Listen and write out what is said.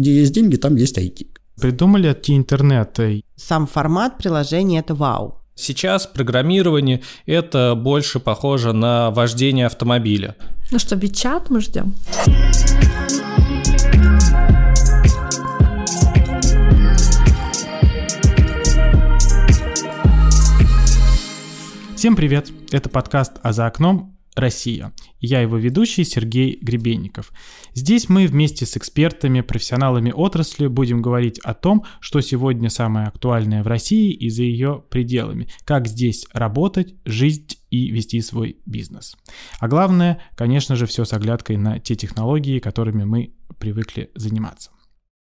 Где есть деньги, там есть IT. Придумали от интернета. Сам формат приложения – это вау. Сейчас программирование – это больше похоже на вождение автомобиля. Ну что, бичат мы ждем? Всем привет! Это подкаст «А за окном» Россия. Я его ведущий Сергей Гребенников. Здесь мы вместе с экспертами, профессионалами отрасли будем говорить о том, что сегодня самое актуальное в России и за ее пределами, как здесь работать, жить и вести свой бизнес. А главное, конечно же, все с оглядкой на те технологии, которыми мы привыкли заниматься.